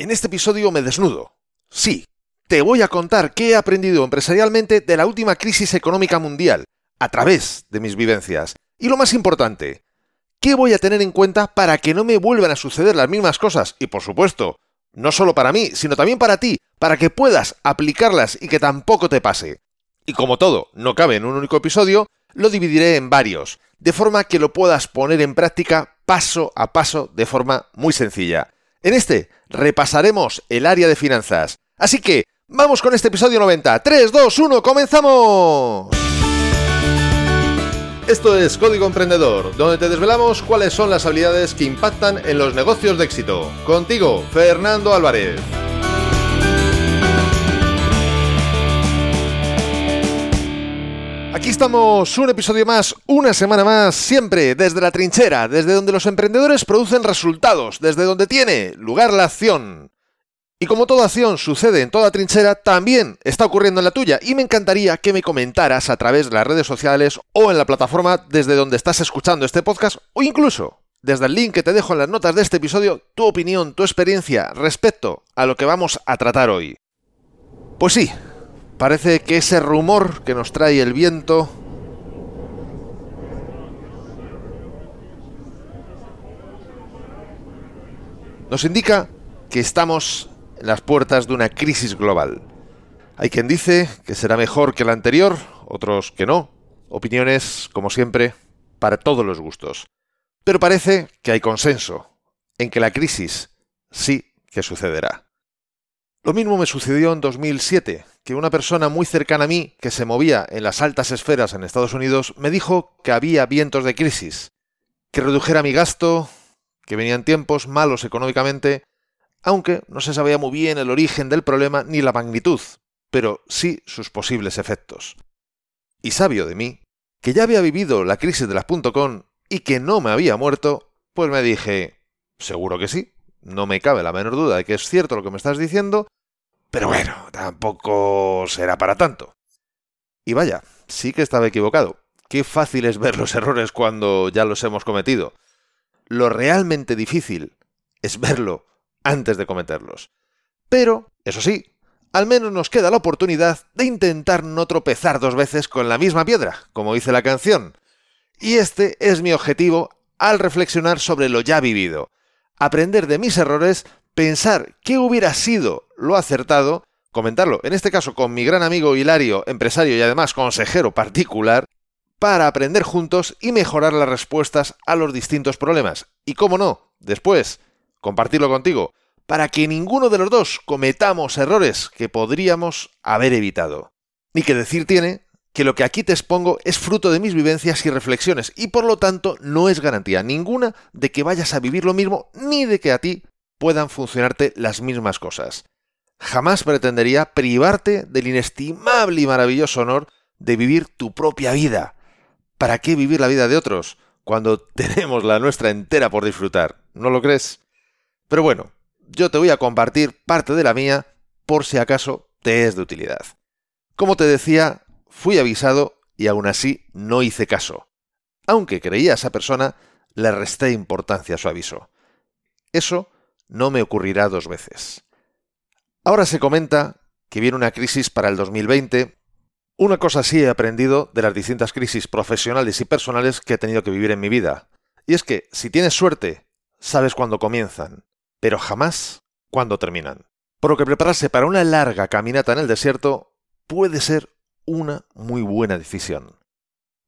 En este episodio me desnudo. Sí, te voy a contar qué he aprendido empresarialmente de la última crisis económica mundial, a través de mis vivencias. Y lo más importante, ¿qué voy a tener en cuenta para que no me vuelvan a suceder las mismas cosas? Y por supuesto, no solo para mí, sino también para ti, para que puedas aplicarlas y que tampoco te pase. Y como todo no cabe en un único episodio, lo dividiré en varios, de forma que lo puedas poner en práctica paso a paso de forma muy sencilla. En este repasaremos el área de finanzas. Así que, vamos con este episodio 90. 3, 2, 1, comenzamos. Esto es Código Emprendedor, donde te desvelamos cuáles son las habilidades que impactan en los negocios de éxito. Contigo, Fernando Álvarez. Aquí estamos, un episodio más, una semana más, siempre desde la trinchera, desde donde los emprendedores producen resultados, desde donde tiene lugar la acción. Y como toda acción sucede en toda trinchera, también está ocurriendo en la tuya, y me encantaría que me comentaras a través de las redes sociales o en la plataforma desde donde estás escuchando este podcast, o incluso desde el link que te dejo en las notas de este episodio, tu opinión, tu experiencia respecto a lo que vamos a tratar hoy. Pues sí, Parece que ese rumor que nos trae el viento nos indica que estamos en las puertas de una crisis global. Hay quien dice que será mejor que la anterior, otros que no. Opiniones, como siempre, para todos los gustos. Pero parece que hay consenso en que la crisis sí que sucederá. Lo mismo me sucedió en 2007, que una persona muy cercana a mí, que se movía en las altas esferas en Estados Unidos, me dijo que había vientos de crisis, que redujera mi gasto, que venían tiempos malos económicamente, aunque no se sabía muy bien el origen del problema ni la magnitud, pero sí sus posibles efectos. Y sabio de mí, que ya había vivido la crisis de las .com y que no me había muerto, pues me dije, seguro que sí, no me cabe la menor duda de que es cierto lo que me estás diciendo, pero bueno, tampoco será para tanto. Y vaya, sí que estaba equivocado. Qué fácil es ver los errores cuando ya los hemos cometido. Lo realmente difícil es verlo antes de cometerlos. Pero, eso sí, al menos nos queda la oportunidad de intentar no tropezar dos veces con la misma piedra, como dice la canción. Y este es mi objetivo al reflexionar sobre lo ya vivido aprender de mis errores, pensar qué hubiera sido lo acertado, comentarlo, en este caso con mi gran amigo Hilario, empresario y además consejero particular, para aprender juntos y mejorar las respuestas a los distintos problemas. Y cómo no, después, compartirlo contigo, para que ninguno de los dos cometamos errores que podríamos haber evitado. Ni que decir tiene que lo que aquí te expongo es fruto de mis vivencias y reflexiones y por lo tanto no es garantía ninguna de que vayas a vivir lo mismo ni de que a ti puedan funcionarte las mismas cosas. Jamás pretendería privarte del inestimable y maravilloso honor de vivir tu propia vida. ¿Para qué vivir la vida de otros cuando tenemos la nuestra entera por disfrutar? ¿No lo crees? Pero bueno, yo te voy a compartir parte de la mía por si acaso te es de utilidad. Como te decía, Fui avisado y aún así no hice caso. Aunque creía a esa persona, le resté importancia a su aviso. Eso no me ocurrirá dos veces. Ahora se comenta que viene una crisis para el 2020. Una cosa sí he aprendido de las distintas crisis profesionales y personales que he tenido que vivir en mi vida. Y es que si tienes suerte, sabes cuándo comienzan, pero jamás cuándo terminan. Por lo que prepararse para una larga caminata en el desierto puede ser una muy buena decisión.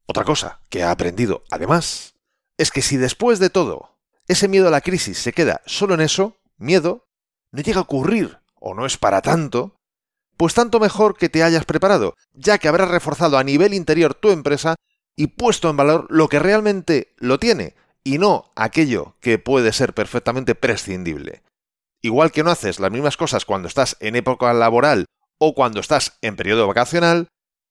Otra cosa que ha aprendido, además, es que si después de todo ese miedo a la crisis se queda solo en eso, miedo, no llega a ocurrir o no es para tanto, pues tanto mejor que te hayas preparado, ya que habrás reforzado a nivel interior tu empresa y puesto en valor lo que realmente lo tiene y no aquello que puede ser perfectamente prescindible. Igual que no haces las mismas cosas cuando estás en época laboral o cuando estás en periodo vacacional,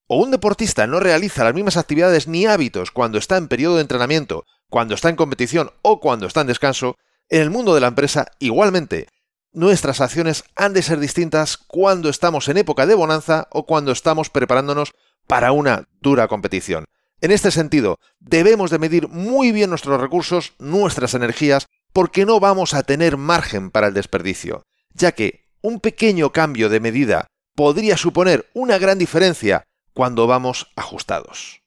o un deportista no realiza las mismas actividades ni hábitos cuando está en periodo de entrenamiento, cuando está en competición o cuando está en descanso, en el mundo de la empresa igualmente. Nuestras acciones han de ser distintas cuando estamos en época de bonanza o cuando estamos preparándonos para una dura competición. En este sentido, debemos de medir muy bien nuestros recursos, nuestras energías, porque no vamos a tener margen para el desperdicio ya que un pequeño cambio de medida podría suponer una gran diferencia cuando vamos ajustados.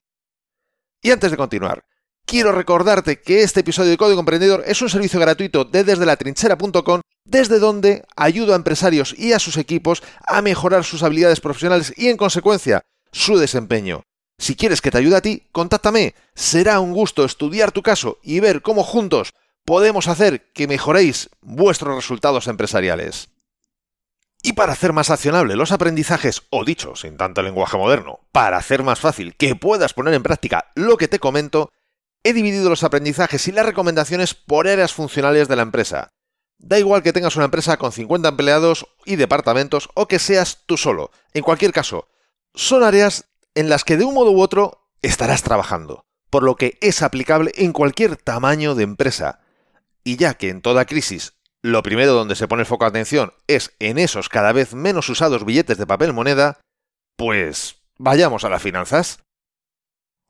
Y antes de continuar, quiero recordarte que este episodio de Código Emprendedor es un servicio gratuito de desde la trinchera.com, desde donde ayudo a empresarios y a sus equipos a mejorar sus habilidades profesionales y en consecuencia su desempeño. Si quieres que te ayude a ti, contáctame. Será un gusto estudiar tu caso y ver cómo juntos podemos hacer que mejoréis vuestros resultados empresariales. Y para hacer más accionable los aprendizajes, o dicho sin tanto lenguaje moderno, para hacer más fácil que puedas poner en práctica lo que te comento, he dividido los aprendizajes y las recomendaciones por áreas funcionales de la empresa. Da igual que tengas una empresa con 50 empleados y departamentos o que seas tú solo. En cualquier caso, son áreas en las que de un modo u otro estarás trabajando, por lo que es aplicable en cualquier tamaño de empresa. Y ya que en toda crisis lo primero donde se pone el foco de atención es en esos cada vez menos usados billetes de papel moneda, pues vayamos a las finanzas.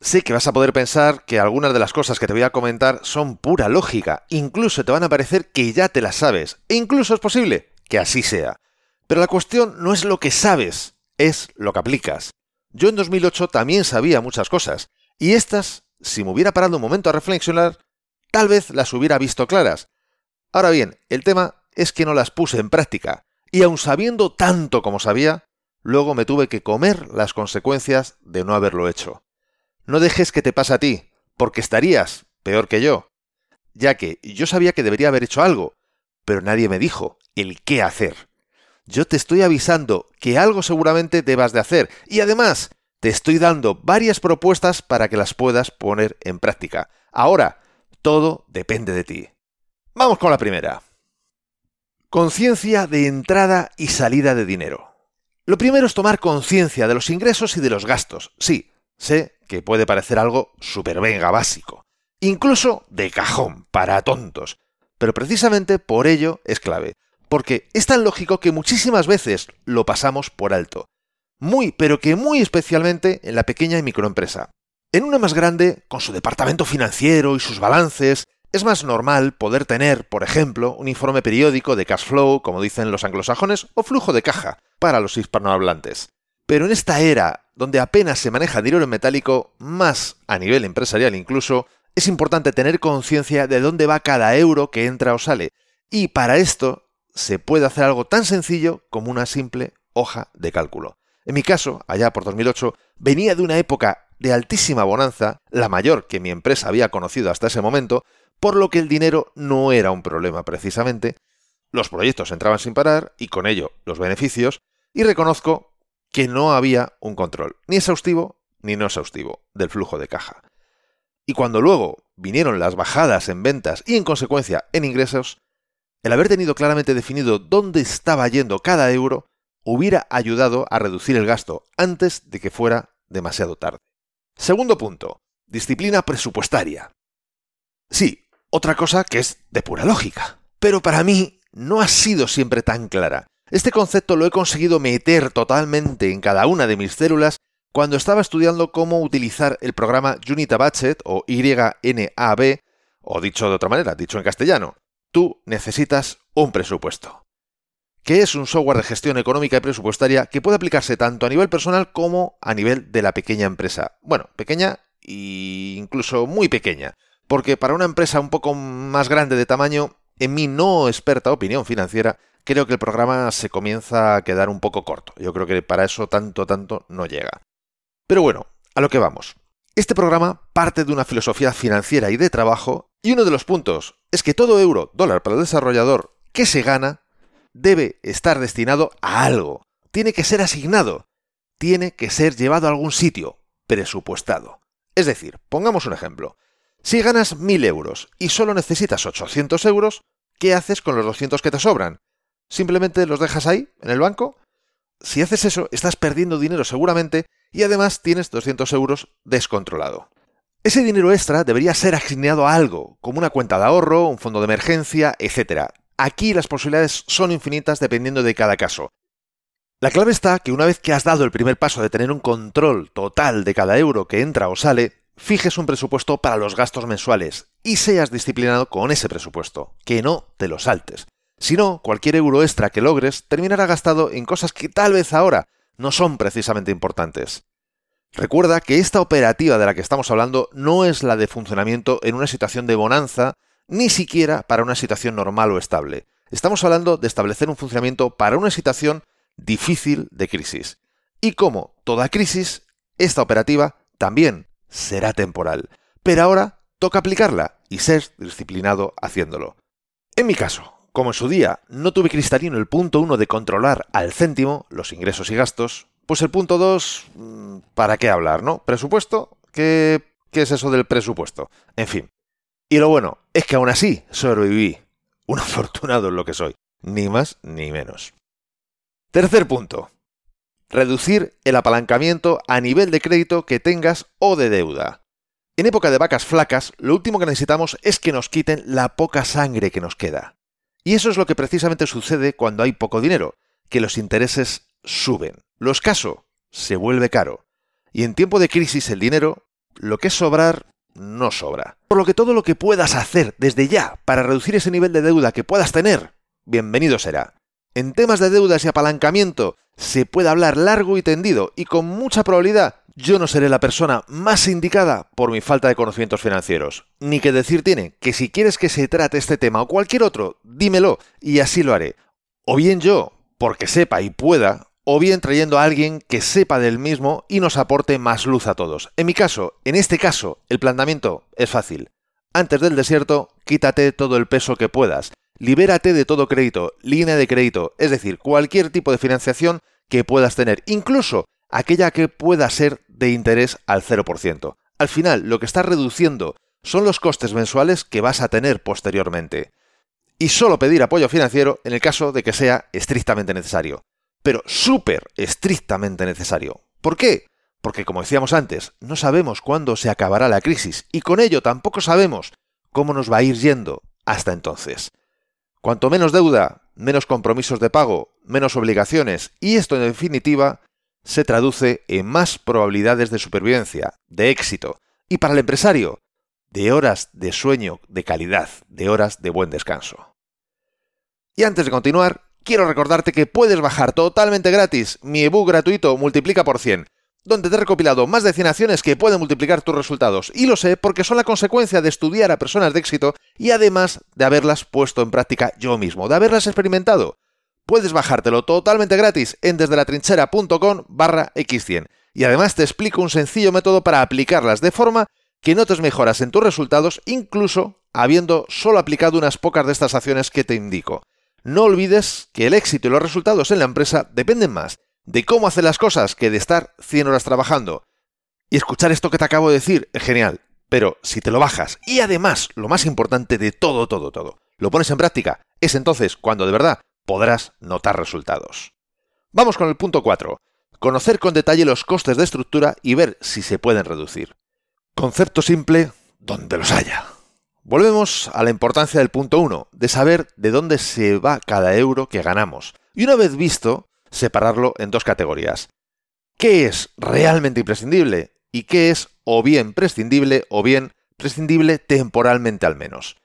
Sé que vas a poder pensar que algunas de las cosas que te voy a comentar son pura lógica, incluso te van a parecer que ya te las sabes, e incluso es posible que así sea. Pero la cuestión no es lo que sabes, es lo que aplicas. Yo en 2008 también sabía muchas cosas, y estas, si me hubiera parado un momento a reflexionar, tal vez las hubiera visto claras, Ahora bien, el tema es que no las puse en práctica, y aun sabiendo tanto como sabía, luego me tuve que comer las consecuencias de no haberlo hecho. No dejes que te pase a ti, porque estarías peor que yo, ya que yo sabía que debería haber hecho algo, pero nadie me dijo el qué hacer. Yo te estoy avisando que algo seguramente debas de hacer, y además te estoy dando varias propuestas para que las puedas poner en práctica. Ahora, todo depende de ti. Vamos con la primera. Conciencia de entrada y salida de dinero. Lo primero es tomar conciencia de los ingresos y de los gastos. Sí, sé que puede parecer algo súper venga básico, incluso de cajón, para tontos, pero precisamente por ello es clave, porque es tan lógico que muchísimas veces lo pasamos por alto. Muy, pero que muy especialmente en la pequeña y microempresa. En una más grande, con su departamento financiero y sus balances, es más normal poder tener, por ejemplo, un informe periódico de cash flow, como dicen los anglosajones, o flujo de caja para los hispanohablantes. Pero en esta era, donde apenas se maneja dinero en metálico, más a nivel empresarial incluso, es importante tener conciencia de dónde va cada euro que entra o sale. Y para esto se puede hacer algo tan sencillo como una simple hoja de cálculo. En mi caso, allá por 2008, venía de una época de altísima bonanza, la mayor que mi empresa había conocido hasta ese momento, por lo que el dinero no era un problema precisamente, los proyectos entraban sin parar y con ello los beneficios, y reconozco que no había un control, ni exhaustivo ni no exhaustivo, del flujo de caja. Y cuando luego vinieron las bajadas en ventas y en consecuencia en ingresos, el haber tenido claramente definido dónde estaba yendo cada euro hubiera ayudado a reducir el gasto antes de que fuera demasiado tarde. Segundo punto, disciplina presupuestaria. Sí, otra cosa que es de pura lógica. Pero para mí no ha sido siempre tan clara. Este concepto lo he conseguido meter totalmente en cada una de mis células cuando estaba estudiando cómo utilizar el programa Unita Budget o YNAB, o dicho de otra manera, dicho en castellano, tú necesitas un presupuesto. Que es un software de gestión económica y presupuestaria que puede aplicarse tanto a nivel personal como a nivel de la pequeña empresa. Bueno, pequeña e incluso muy pequeña porque para una empresa un poco más grande de tamaño, en mi no experta opinión financiera, creo que el programa se comienza a quedar un poco corto. Yo creo que para eso tanto, tanto no llega. Pero bueno, a lo que vamos. Este programa parte de una filosofía financiera y de trabajo, y uno de los puntos es que todo euro, dólar para el desarrollador que se gana, debe estar destinado a algo. Tiene que ser asignado. Tiene que ser llevado a algún sitio, presupuestado. Es decir, pongamos un ejemplo. Si ganas 1.000 euros y solo necesitas 800 euros, ¿qué haces con los 200 que te sobran? ¿Simplemente los dejas ahí, en el banco? Si haces eso, estás perdiendo dinero seguramente y además tienes 200 euros descontrolado. Ese dinero extra debería ser asignado a algo, como una cuenta de ahorro, un fondo de emergencia, etc. Aquí las posibilidades son infinitas dependiendo de cada caso. La clave está que una vez que has dado el primer paso de tener un control total de cada euro que entra o sale, fijes un presupuesto para los gastos mensuales y seas disciplinado con ese presupuesto, que no te lo saltes. Si no, cualquier euro extra que logres terminará gastado en cosas que tal vez ahora no son precisamente importantes. Recuerda que esta operativa de la que estamos hablando no es la de funcionamiento en una situación de bonanza, ni siquiera para una situación normal o estable. Estamos hablando de establecer un funcionamiento para una situación difícil de crisis. Y como toda crisis, esta operativa también será temporal. Pero ahora toca aplicarla y ser disciplinado haciéndolo. En mi caso, como en su día no tuve cristalino el punto 1 de controlar al céntimo los ingresos y gastos, pues el punto 2, mm, ¿para qué hablar, no? ¿Presupuesto? ¿Qué, ¿Qué es eso del presupuesto? En fin. Y lo bueno es que aún así sobreviví. Un afortunado en lo que soy. Ni más ni menos. Tercer punto. Reducir el apalancamiento a nivel de crédito que tengas o de deuda. En época de vacas flacas, lo último que necesitamos es que nos quiten la poca sangre que nos queda. Y eso es lo que precisamente sucede cuando hay poco dinero, que los intereses suben. Lo escaso se vuelve caro. Y en tiempo de crisis el dinero, lo que es sobrar, no sobra. Por lo que todo lo que puedas hacer desde ya para reducir ese nivel de deuda que puedas tener, bienvenido será. En temas de deudas y apalancamiento se puede hablar largo y tendido y con mucha probabilidad yo no seré la persona más indicada por mi falta de conocimientos financieros. Ni que decir tiene que si quieres que se trate este tema o cualquier otro, dímelo y así lo haré. O bien yo, porque sepa y pueda, o bien trayendo a alguien que sepa del mismo y nos aporte más luz a todos. En mi caso, en este caso, el planteamiento es fácil. Antes del desierto, quítate todo el peso que puedas. Libérate de todo crédito, línea de crédito, es decir, cualquier tipo de financiación que puedas tener, incluso aquella que pueda ser de interés al 0%. Al final, lo que estás reduciendo son los costes mensuales que vas a tener posteriormente. Y solo pedir apoyo financiero en el caso de que sea estrictamente necesario. Pero súper estrictamente necesario. ¿Por qué? Porque como decíamos antes, no sabemos cuándo se acabará la crisis y con ello tampoco sabemos cómo nos va a ir yendo hasta entonces. Cuanto menos deuda, menos compromisos de pago, menos obligaciones y esto en definitiva se traduce en más probabilidades de supervivencia, de éxito, y para el empresario, de horas de sueño de calidad, de horas de buen descanso. Y antes de continuar, quiero recordarte que puedes bajar totalmente gratis mi ebook gratuito Multiplica por 100, donde te he recopilado más de 100 acciones que pueden multiplicar tus resultados. Y lo sé porque son la consecuencia de estudiar a personas de éxito y además de haberlas puesto en práctica yo mismo, de haberlas experimentado puedes bajártelo totalmente gratis en desdelatrinchera.com barra x100. Y además te explico un sencillo método para aplicarlas de forma que notes mejoras en tus resultados, incluso habiendo solo aplicado unas pocas de estas acciones que te indico. No olvides que el éxito y los resultados en la empresa dependen más de cómo hacer las cosas que de estar 100 horas trabajando. Y escuchar esto que te acabo de decir es genial, pero si te lo bajas y además, lo más importante de todo, todo, todo, lo pones en práctica, es entonces cuando de verdad podrás notar resultados. Vamos con el punto 4. Conocer con detalle los costes de estructura y ver si se pueden reducir. Concepto simple donde los haya. Volvemos a la importancia del punto 1, de saber de dónde se va cada euro que ganamos. Y una vez visto, separarlo en dos categorías. ¿Qué es realmente imprescindible? Y qué es o bien prescindible o bien prescindible temporalmente al menos.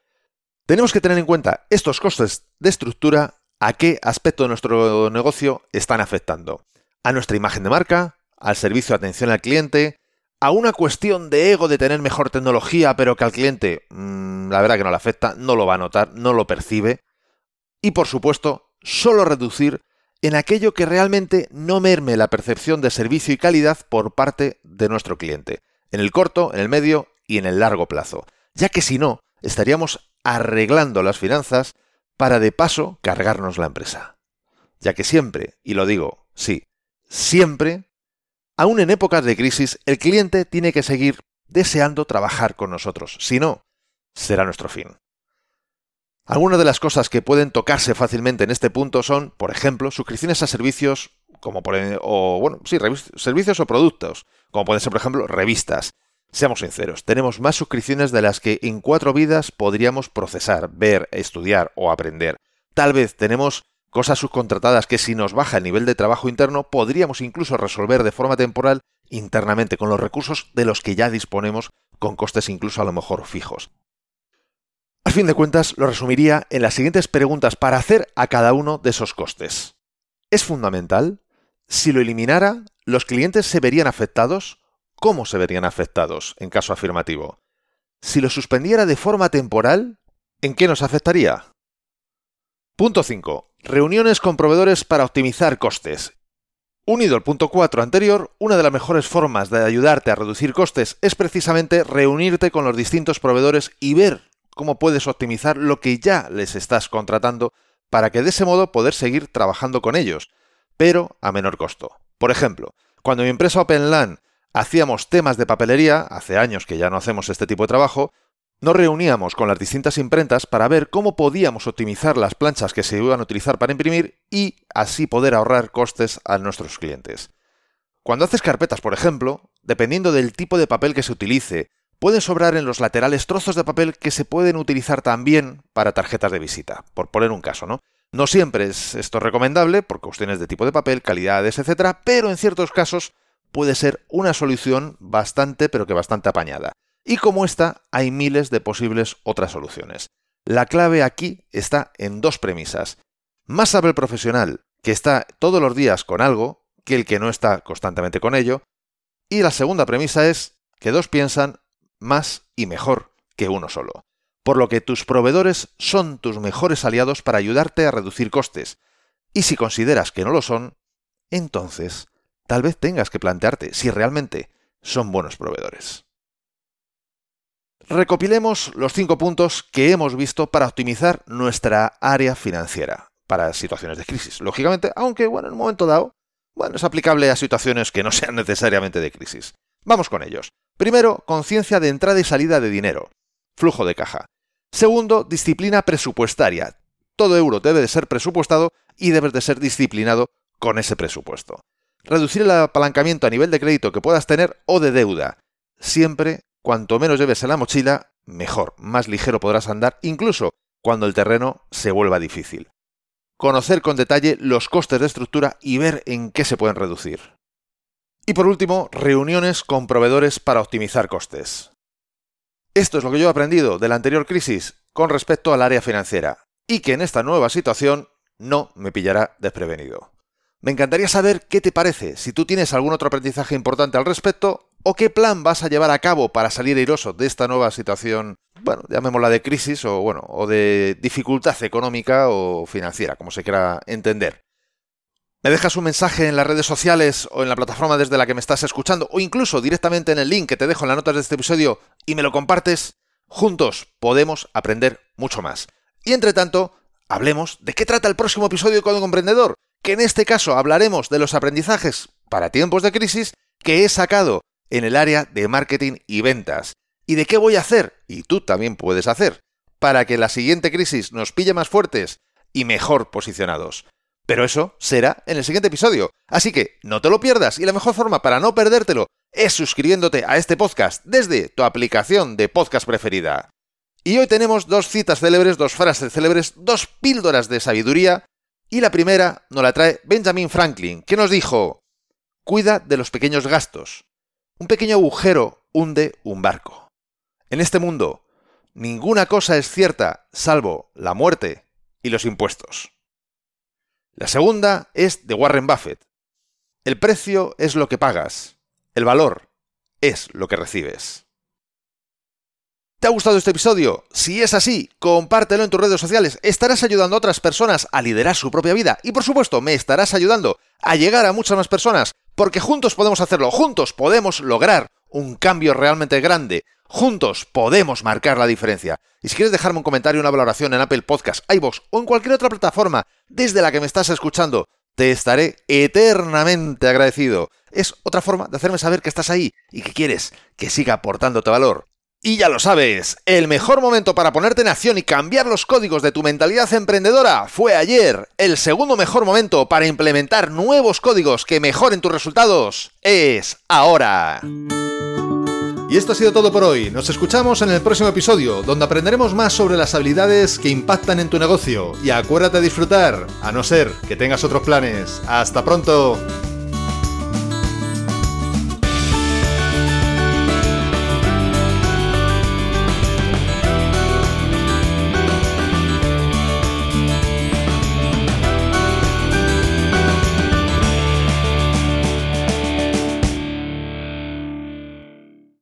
Tenemos que tener en cuenta estos costes de estructura a qué aspecto de nuestro negocio están afectando. A nuestra imagen de marca, al servicio de atención al cliente, a una cuestión de ego de tener mejor tecnología, pero que al cliente mm, la verdad que no le afecta, no lo va a notar, no lo percibe. Y por supuesto, solo reducir en aquello que realmente no merme la percepción de servicio y calidad por parte de nuestro cliente, en el corto, en el medio y en el largo plazo, ya que si no, estaríamos arreglando las finanzas para de paso cargarnos la empresa. Ya que siempre, y lo digo, sí, siempre, aún en épocas de crisis, el cliente tiene que seguir deseando trabajar con nosotros. Si no, será nuestro fin. Algunas de las cosas que pueden tocarse fácilmente en este punto son, por ejemplo, suscripciones a servicios como por, o bueno, sí, servicios o productos, como pueden ser, por ejemplo, revistas, Seamos sinceros, tenemos más suscripciones de las que en cuatro vidas podríamos procesar, ver, estudiar o aprender. Tal vez tenemos cosas subcontratadas que si nos baja el nivel de trabajo interno podríamos incluso resolver de forma temporal internamente con los recursos de los que ya disponemos con costes incluso a lo mejor fijos. Al fin de cuentas, lo resumiría en las siguientes preguntas para hacer a cada uno de esos costes. ¿Es fundamental? Si lo eliminara, ¿los clientes se verían afectados? ¿Cómo se verían afectados en caso afirmativo? Si lo suspendiera de forma temporal, ¿en qué nos afectaría? Punto 5. Reuniones con proveedores para optimizar costes. Unido al punto 4 anterior, una de las mejores formas de ayudarte a reducir costes es precisamente reunirte con los distintos proveedores y ver cómo puedes optimizar lo que ya les estás contratando para que de ese modo poder seguir trabajando con ellos, pero a menor costo. Por ejemplo, cuando mi empresa OpenLAN hacíamos temas de papelería, hace años que ya no hacemos este tipo de trabajo, nos reuníamos con las distintas imprentas para ver cómo podíamos optimizar las planchas que se iban a utilizar para imprimir y así poder ahorrar costes a nuestros clientes. Cuando haces carpetas, por ejemplo, dependiendo del tipo de papel que se utilice, pueden sobrar en los laterales trozos de papel que se pueden utilizar también para tarjetas de visita, por poner un caso, ¿no? No siempre es esto recomendable por cuestiones de tipo de papel, calidades, etc., pero en ciertos casos puede ser una solución bastante, pero que bastante apañada. Y como esta, hay miles de posibles otras soluciones. La clave aquí está en dos premisas. Más sabe el profesional que está todos los días con algo que el que no está constantemente con ello. Y la segunda premisa es que dos piensan más y mejor que uno solo. Por lo que tus proveedores son tus mejores aliados para ayudarte a reducir costes. Y si consideras que no lo son, entonces tal vez tengas que plantearte si realmente son buenos proveedores. Recopilemos los cinco puntos que hemos visto para optimizar nuestra área financiera para situaciones de crisis. Lógicamente, aunque bueno, en un momento dado, bueno, es aplicable a situaciones que no sean necesariamente de crisis. Vamos con ellos. Primero, conciencia de entrada y salida de dinero, flujo de caja. Segundo, disciplina presupuestaria. Todo euro debe de ser presupuestado y debes de ser disciplinado con ese presupuesto. Reducir el apalancamiento a nivel de crédito que puedas tener o de deuda, siempre Cuanto menos lleves en la mochila, mejor, más ligero podrás andar, incluso cuando el terreno se vuelva difícil. Conocer con detalle los costes de estructura y ver en qué se pueden reducir. Y por último, reuniones con proveedores para optimizar costes. Esto es lo que yo he aprendido de la anterior crisis con respecto al área financiera, y que en esta nueva situación no me pillará desprevenido. Me encantaría saber qué te parece, si tú tienes algún otro aprendizaje importante al respecto ¿O qué plan vas a llevar a cabo para salir airoso de esta nueva situación, bueno, llamémosla de crisis o bueno, o de dificultad económica o financiera, como se quiera entender? Me dejas un mensaje en las redes sociales o en la plataforma desde la que me estás escuchando o incluso directamente en el link que te dejo en las notas de este episodio y me lo compartes. Juntos podemos aprender mucho más. Y entre tanto, hablemos de qué trata el próximo episodio de Código Emprendedor, que en este caso hablaremos de los aprendizajes para tiempos de crisis que he sacado en el área de marketing y ventas. ¿Y de qué voy a hacer? Y tú también puedes hacer, para que la siguiente crisis nos pille más fuertes y mejor posicionados. Pero eso será en el siguiente episodio. Así que no te lo pierdas y la mejor forma para no perdértelo es suscribiéndote a este podcast desde tu aplicación de podcast preferida. Y hoy tenemos dos citas célebres, dos frases célebres, dos píldoras de sabiduría. Y la primera nos la trae Benjamin Franklin, que nos dijo, cuida de los pequeños gastos. Un pequeño agujero hunde un barco. En este mundo, ninguna cosa es cierta salvo la muerte y los impuestos. La segunda es de Warren Buffett. El precio es lo que pagas, el valor es lo que recibes. ¿Te ha gustado este episodio? Si es así, compártelo en tus redes sociales. Estarás ayudando a otras personas a liderar su propia vida y por supuesto me estarás ayudando a llegar a muchas más personas porque juntos podemos hacerlo, juntos podemos lograr un cambio realmente grande, juntos podemos marcar la diferencia. Y si quieres dejarme un comentario, una valoración en Apple Podcast, iVoox o en cualquier otra plataforma desde la que me estás escuchando, te estaré eternamente agradecido. Es otra forma de hacerme saber que estás ahí y que quieres que siga aportándote valor. Y ya lo sabes, el mejor momento para ponerte en acción y cambiar los códigos de tu mentalidad emprendedora fue ayer. El segundo mejor momento para implementar nuevos códigos que mejoren tus resultados es ahora. Y esto ha sido todo por hoy. Nos escuchamos en el próximo episodio, donde aprenderemos más sobre las habilidades que impactan en tu negocio. Y acuérdate de disfrutar, a no ser que tengas otros planes. Hasta pronto.